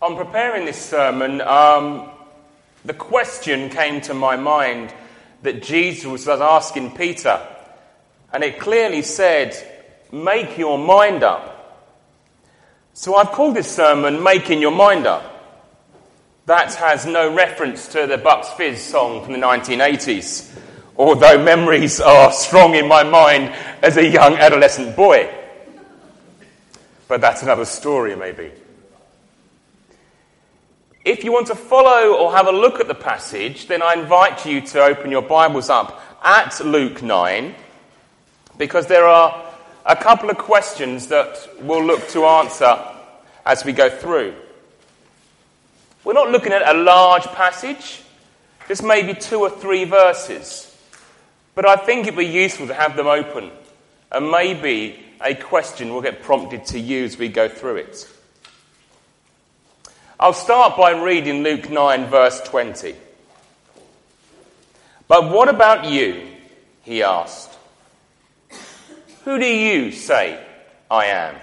On preparing this sermon, um, the question came to my mind that Jesus was asking Peter, and it clearly said, Make your mind up. So I've called this sermon Making Your Mind Up. That has no reference to the Bucks Fizz song from the 1980s, although memories are strong in my mind as a young adolescent boy. But that's another story, maybe. If you want to follow or have a look at the passage, then I invite you to open your Bibles up at Luke 9, because there are a couple of questions that we'll look to answer as we go through. We're not looking at a large passage, just maybe two or three verses. But I think it'd be useful to have them open, and maybe a question will get prompted to you as we go through it. I'll start by reading Luke 9, verse 20. But what about you? He asked. Who do you say I am?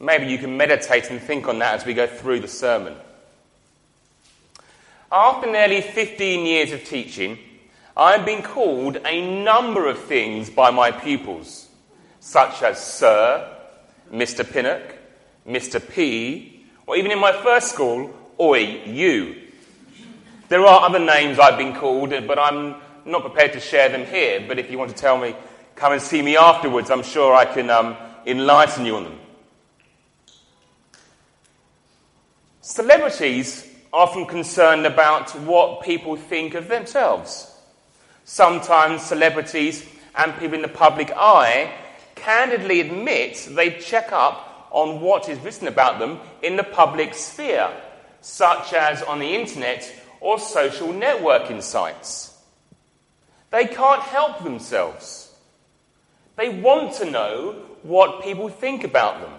Maybe you can meditate and think on that as we go through the sermon. After nearly 15 years of teaching, I have been called a number of things by my pupils, such as Sir, Mr. Pinnock, Mr. P, or even in my first school, Oi, you. There are other names I've been called, but I'm not prepared to share them here. But if you want to tell me, come and see me afterwards, I'm sure I can um, enlighten you on them. Celebrities are often concerned about what people think of themselves. Sometimes celebrities and people in the public eye candidly admit they check up on what is written about them in the public sphere, such as on the internet or social networking sites. They can't help themselves. They want to know what people think about them.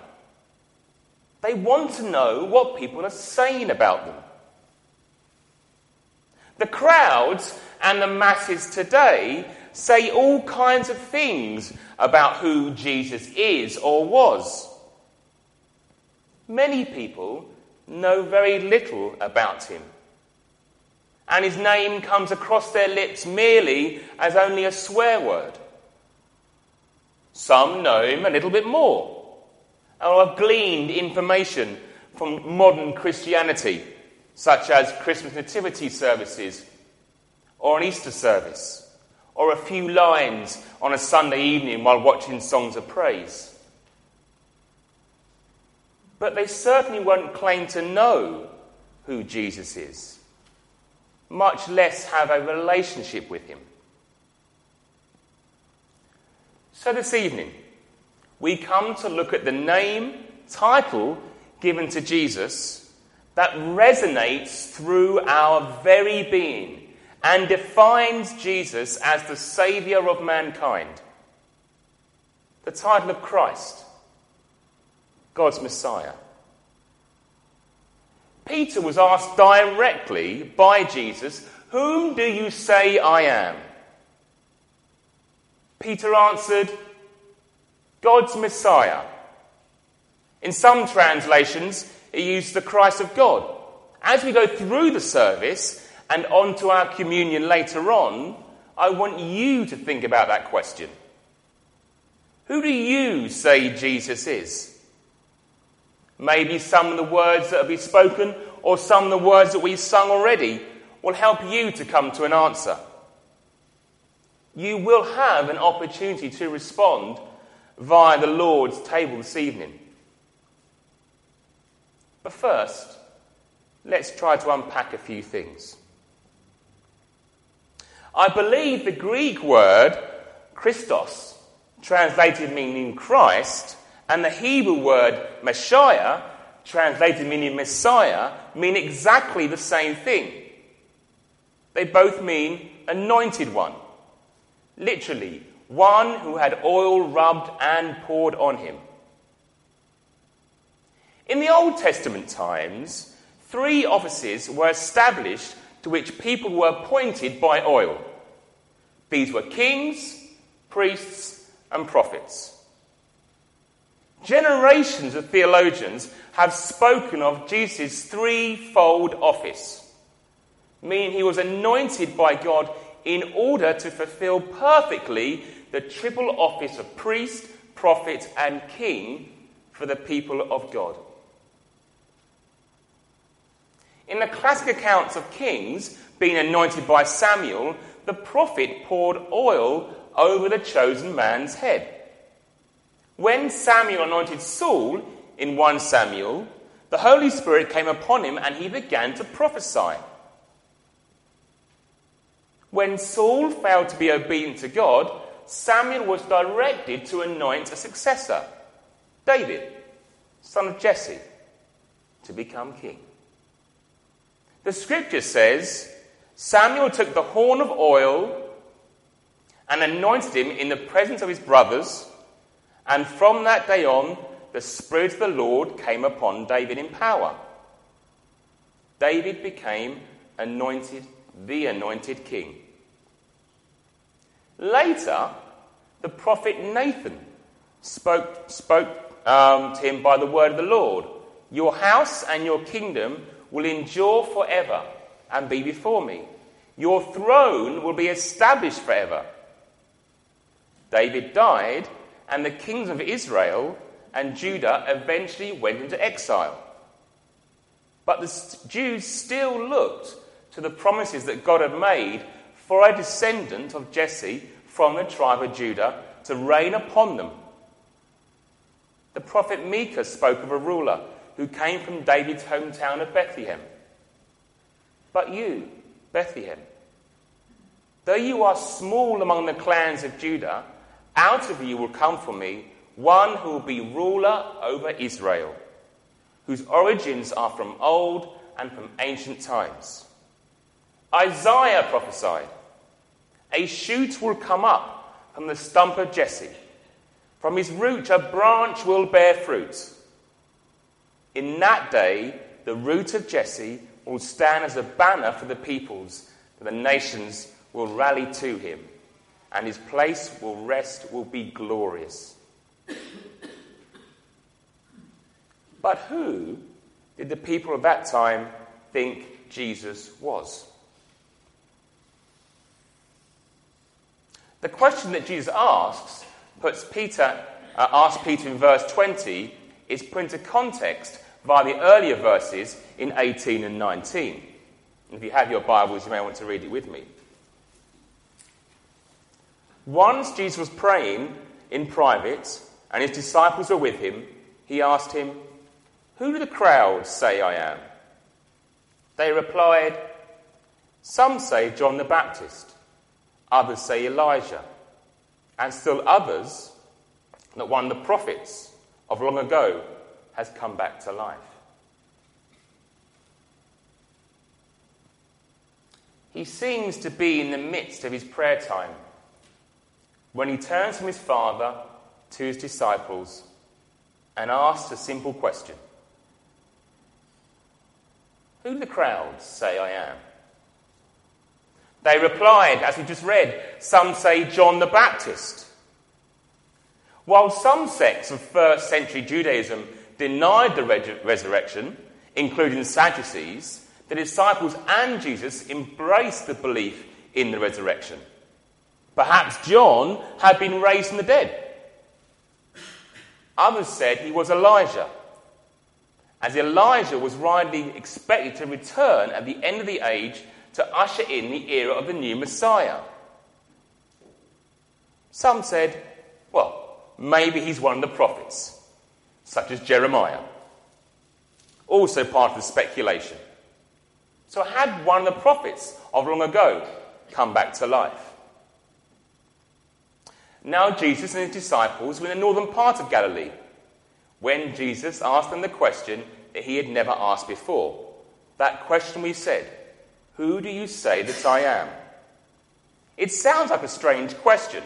They want to know what people are saying about them. The crowds and the masses today say all kinds of things about who Jesus is or was. Many people know very little about him. And his name comes across their lips merely as only a swear word. Some know him a little bit more, or have gleaned information from modern Christianity, such as Christmas nativity services or an Easter service or a few lines on a Sunday evening while watching songs of praise. But they certainly won't claim to know who Jesus is, much less have a relationship with him. So this evening, we come to look at the name, title given to Jesus that resonates through our very being and defines Jesus as the Saviour of mankind. The title of Christ, God's Messiah. Peter was asked directly by Jesus, Whom do you say I am? Peter answered, God's Messiah. In some translations, he used the Christ of God. As we go through the service, and onto our communion later on, I want you to think about that question. Who do you say Jesus is? Maybe some of the words that have been spoken or some of the words that we've sung already will help you to come to an answer. You will have an opportunity to respond via the Lord's table this evening. But first, let's try to unpack a few things. I believe the Greek word Christos, translated meaning Christ, and the Hebrew word Messiah, translated meaning Messiah, mean exactly the same thing. They both mean anointed one. Literally, one who had oil rubbed and poured on him. In the Old Testament times, three offices were established to which people were appointed by oil. These were kings, priests, and prophets. Generations of theologians have spoken of Jesus' threefold office, meaning he was anointed by God in order to fulfill perfectly the triple office of priest, prophet, and king for the people of God. In the classic accounts of kings being anointed by Samuel, the prophet poured oil over the chosen man's head. When Samuel anointed Saul in 1 Samuel, the Holy Spirit came upon him and he began to prophesy. When Saul failed to be obedient to God, Samuel was directed to anoint a successor, David, son of Jesse, to become king. The scripture says Samuel took the horn of oil and anointed him in the presence of his brothers, and from that day on, the Spirit of the Lord came upon David in power. David became anointed, the anointed king. Later, the prophet Nathan spoke, spoke um, to him by the word of the Lord Your house and your kingdom will endure forever and be before me. Your throne will be established forever. David died, and the kings of Israel and Judah eventually went into exile. But the Jews still looked to the promises that God had made for a descendant of Jesse from the tribe of Judah to reign upon them. The prophet Micah spoke of a ruler who came from David's hometown of Bethlehem. But you, Bethlehem, though you are small among the clans of Judah, out of you will come for me one who will be ruler over Israel, whose origins are from old and from ancient times. Isaiah prophesied, A shoot will come up from the stump of Jesse. From his root a branch will bear fruit. In that day, the root of Jesse will stand as a banner for the peoples, the nations will rally to him, and his place will rest, will be glorious. But who did the people of that time think Jesus was? The question that Jesus asks puts Peter, uh, asks Peter in verse 20 is put into context via the earlier verses in 18 and 19. if you have your Bibles, you may want to read it with me. Once Jesus was praying in private and his disciples were with him, he asked him, Who do the crowds say I am? They replied, Some say John the Baptist, others say Elijah, and still others that one of the prophets of long ago has come back to life. He seems to be in the midst of his prayer time when he turns from his father to his disciples and asks a simple question Who do the crowds say I am? They replied, as we just read, some say John the Baptist. While some sects of first century Judaism denied the resurrection, including Sadducees, the disciples and Jesus embraced the belief in the resurrection. Perhaps John had been raised from the dead. Others said he was Elijah, as Elijah was rightly expected to return at the end of the age to usher in the era of the new Messiah. Some said, well, maybe he's one of the prophets such as Jeremiah. Also part of the speculation. So, had one of the prophets of long ago come back to life? Now, Jesus and his disciples were in the northern part of Galilee when Jesus asked them the question that he had never asked before. That question we said, Who do you say that I am? It sounds like a strange question.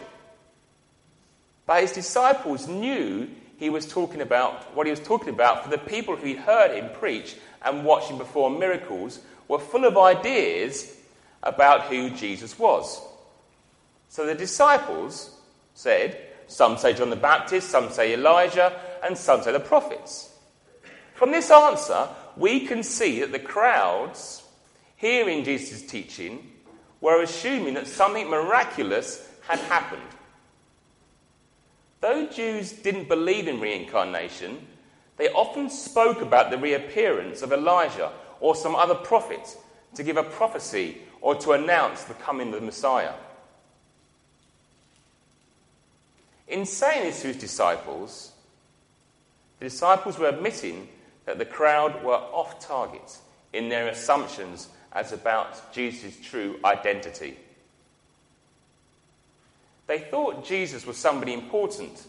But his disciples knew he was talking about, what he was talking about for the people who heard him preach and watched him perform miracles were full of ideas about who Jesus was. So the disciples said, Some say John the Baptist, some say Elijah, and some say the prophets. From this answer, we can see that the crowds hearing Jesus' teaching were assuming that something miraculous had happened. Though Jews didn't believe in reincarnation, they often spoke about the reappearance of Elijah or some other prophet to give a prophecy or to announce the coming of the Messiah. In saying this to his disciples, the disciples were admitting that the crowd were off target in their assumptions as about Jesus' true identity. They thought Jesus was somebody important,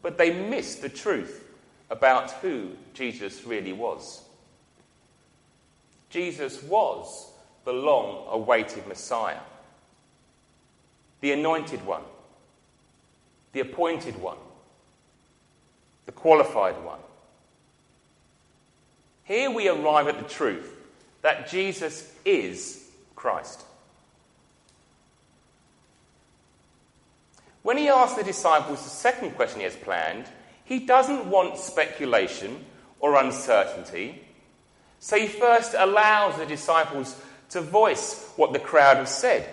but they missed the truth about who Jesus really was. Jesus was the long awaited Messiah, the anointed one, the appointed one, the qualified one. Here we arrive at the truth that Jesus is Christ. When he asks the disciples the second question he has planned, he doesn't want speculation or uncertainty. So he first allows the disciples to voice what the crowd has said.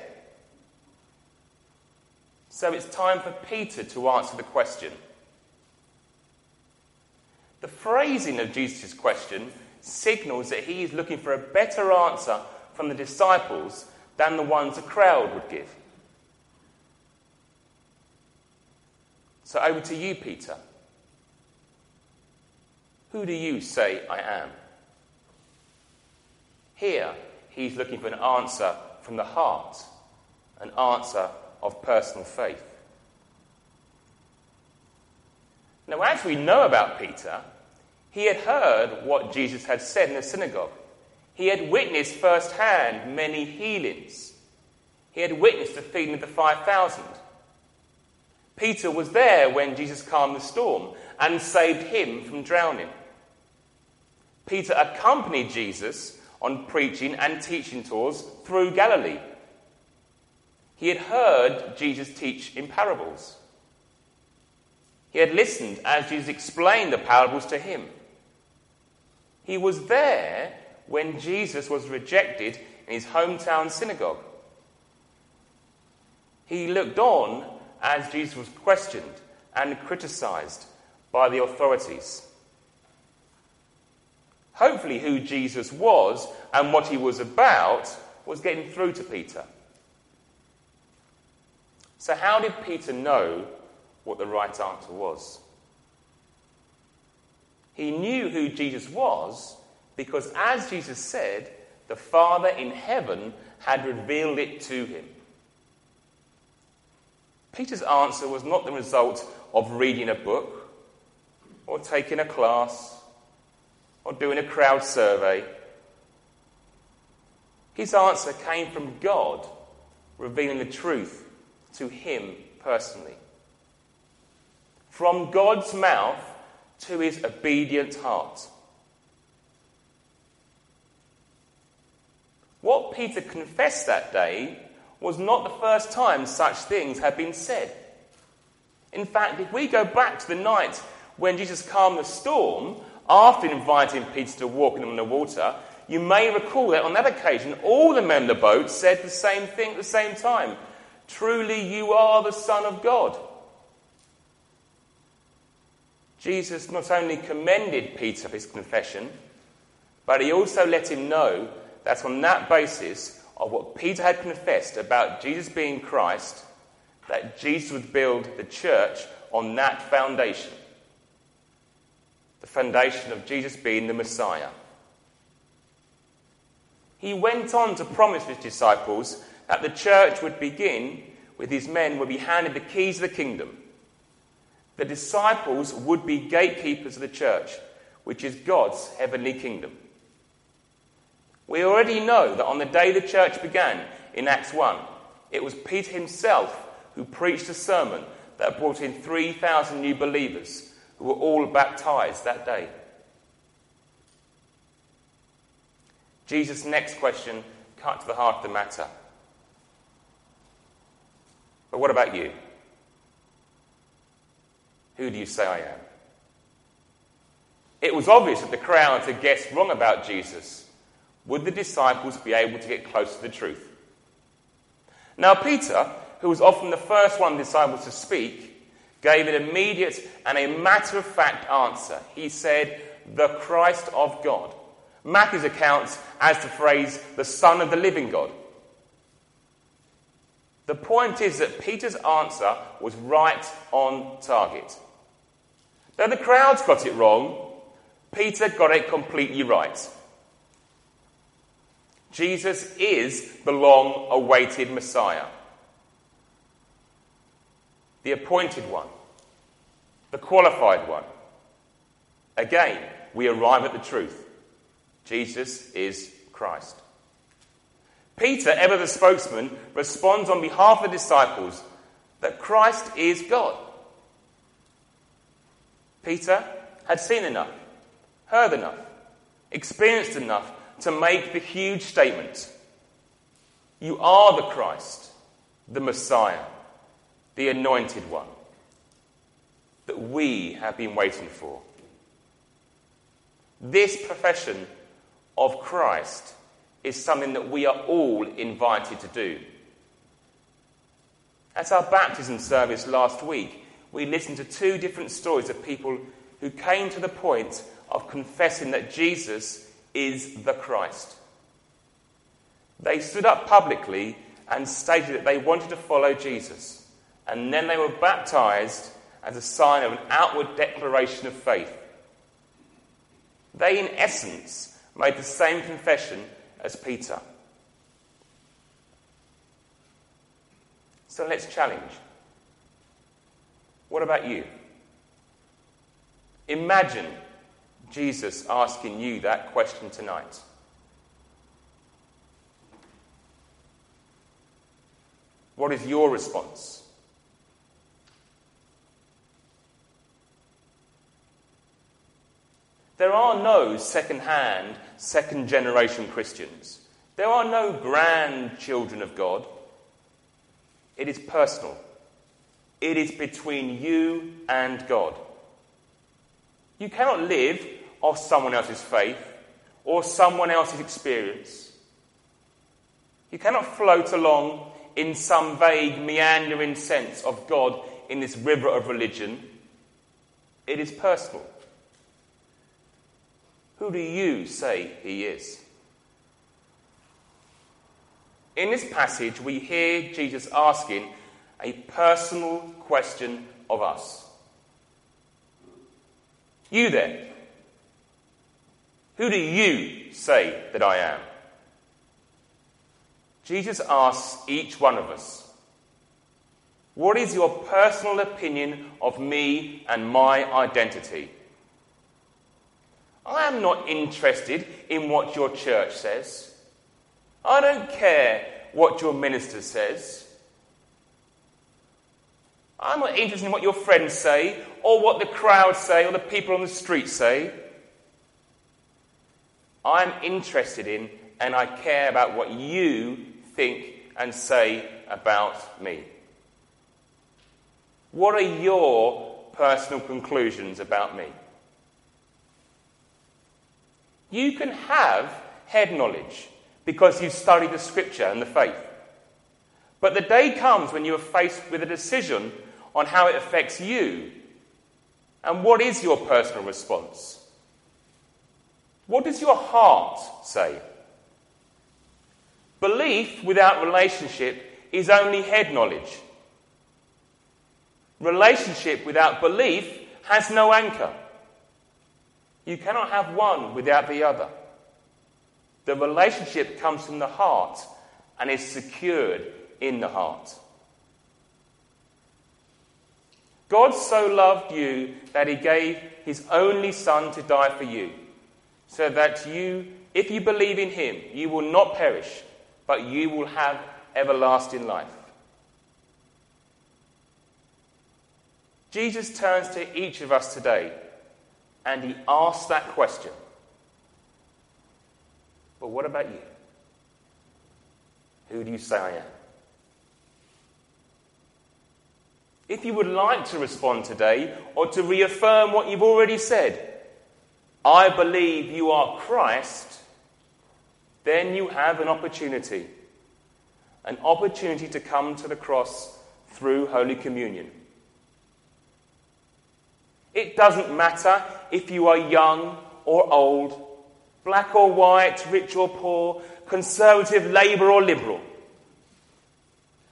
So it's time for Peter to answer the question. The phrasing of Jesus' question signals that he is looking for a better answer from the disciples than the ones the crowd would give. So over to you, Peter. Who do you say I am? Here, he's looking for an answer from the heart, an answer of personal faith. Now, as we know about Peter, he had heard what Jesus had said in the synagogue. He had witnessed firsthand many healings. He had witnessed the feeding of the 5,000. Peter was there when Jesus calmed the storm and saved him from drowning. Peter accompanied Jesus on preaching and teaching tours through Galilee. He had heard Jesus teach in parables. He had listened as Jesus explained the parables to him. He was there when Jesus was rejected in his hometown synagogue. He looked on as Jesus was questioned and criticized by the authorities. Hopefully, who Jesus was and what he was about was getting through to Peter. So, how did Peter know what the right answer was? He knew who Jesus was because, as Jesus said, the Father in heaven had revealed it to him. Peter's answer was not the result of reading a book or taking a class or doing a crowd survey. His answer came from God revealing the truth to him personally. From God's mouth to his obedient heart. What Peter confessed that day was not the first time such things had been said. In fact, if we go back to the night when Jesus calmed the storm, after inviting Peter to walk in the water, you may recall that on that occasion, all the men in the boat said the same thing at the same time Truly, you are the Son of God. Jesus not only commended Peter for his confession, but he also let him know that on that basis of what Peter had confessed about Jesus being Christ, that Jesus would build the church on that foundation. The foundation of Jesus being the Messiah. He went on to promise his disciples that the church would begin with his men would be handed the keys of the kingdom the disciples would be gatekeepers of the church, which is God's heavenly kingdom. We already know that on the day the church began in Acts 1, it was Peter himself who preached a sermon that brought in 3,000 new believers who were all baptized that day. Jesus' next question cut to the heart of the matter. But what about you? Who do you say I am? It was obvious that the crowds had guessed wrong about Jesus. Would the disciples be able to get close to the truth? Now, Peter, who was often the first one of the disciples to speak, gave an immediate and a matter of fact answer. He said, The Christ of God. Matthew's accounts as the phrase, the Son of the living God. The point is that Peter's answer was right on target. Though the crowds got it wrong, Peter got it completely right. Jesus is the long awaited Messiah, the appointed one, the qualified one. Again, we arrive at the truth Jesus is Christ. Peter, ever the spokesman, responds on behalf of the disciples that Christ is God. Peter had seen enough heard enough, experienced enough to make the huge statement You are the Christ, the Messiah, the anointed one that we have been waiting for. This profession of Christ is something that we are all invited to do. At our baptism service last week, we listened to two different stories of people who came to the point of confessing that Jesus is the Christ. They stood up publicly and stated that they wanted to follow Jesus, and then they were baptized as a sign of an outward declaration of faith. They, in essence, made the same confession as Peter. So let's challenge. What about you? Imagine Jesus asking you that question tonight. What is your response? There are no second hand, second generation Christians. There are no grandchildren of God. It is personal, it is between you and God. You cannot live of someone else's faith or someone else's experience. You cannot float along in some vague, meandering sense of God in this river of religion. It is personal. Who do you say he is? In this passage, we hear Jesus asking a personal question of us. You then, who do you say that I am? Jesus asks each one of us, What is your personal opinion of me and my identity? I am not interested in what your church says. I don't care what your minister says. I'm not interested in what your friends say, or what the crowd say, or the people on the street say. I'm interested in and I care about what you think and say about me. What are your personal conclusions about me? You can have head knowledge because you've studied the scripture and the faith. But the day comes when you are faced with a decision on how it affects you. And what is your personal response? What does your heart say? Belief without relationship is only head knowledge. Relationship without belief has no anchor. You cannot have one without the other. The relationship comes from the heart and is secured in the heart. God so loved you that he gave his only Son to die for you so that you, if you believe in him, you will not perish, but you will have everlasting life. Jesus turns to each of us today and he asks that question. But what about you? Who do you say I am? If you would like to respond today or to reaffirm what you've already said, I believe you are Christ, then you have an opportunity. An opportunity to come to the cross through Holy Communion. It doesn't matter if you are young or old, black or white, rich or poor, conservative, Labour or Liberal.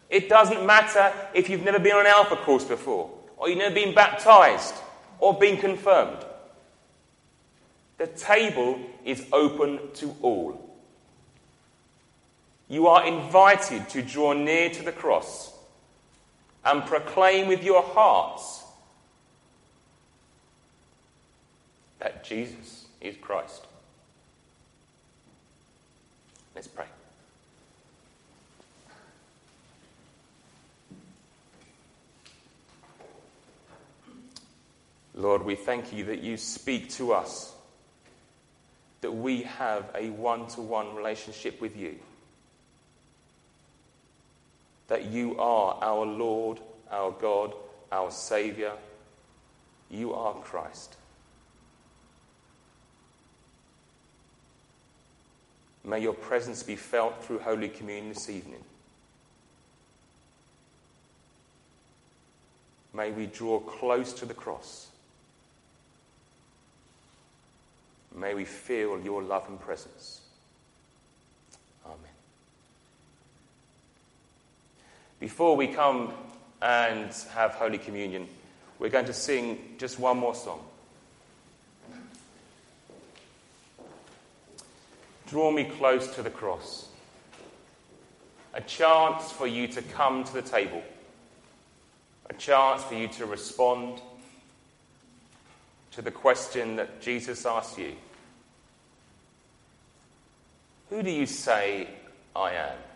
It doesn't matter if you've never been on an Alpha course before, or you've never been baptized, or been confirmed. The table is open to all. You are invited to draw near to the cross and proclaim with your hearts that Jesus is Christ. Let's pray. Lord, we thank you that you speak to us, that we have a one to one relationship with you, that you are our Lord, our God, our Saviour. You are Christ. May your presence be felt through Holy Communion this evening. May we draw close to the cross. May we feel your love and presence. Amen. Before we come and have Holy Communion, we're going to sing just one more song. Draw me close to the cross. A chance for you to come to the table. A chance for you to respond to the question that Jesus asked you Who do you say I am?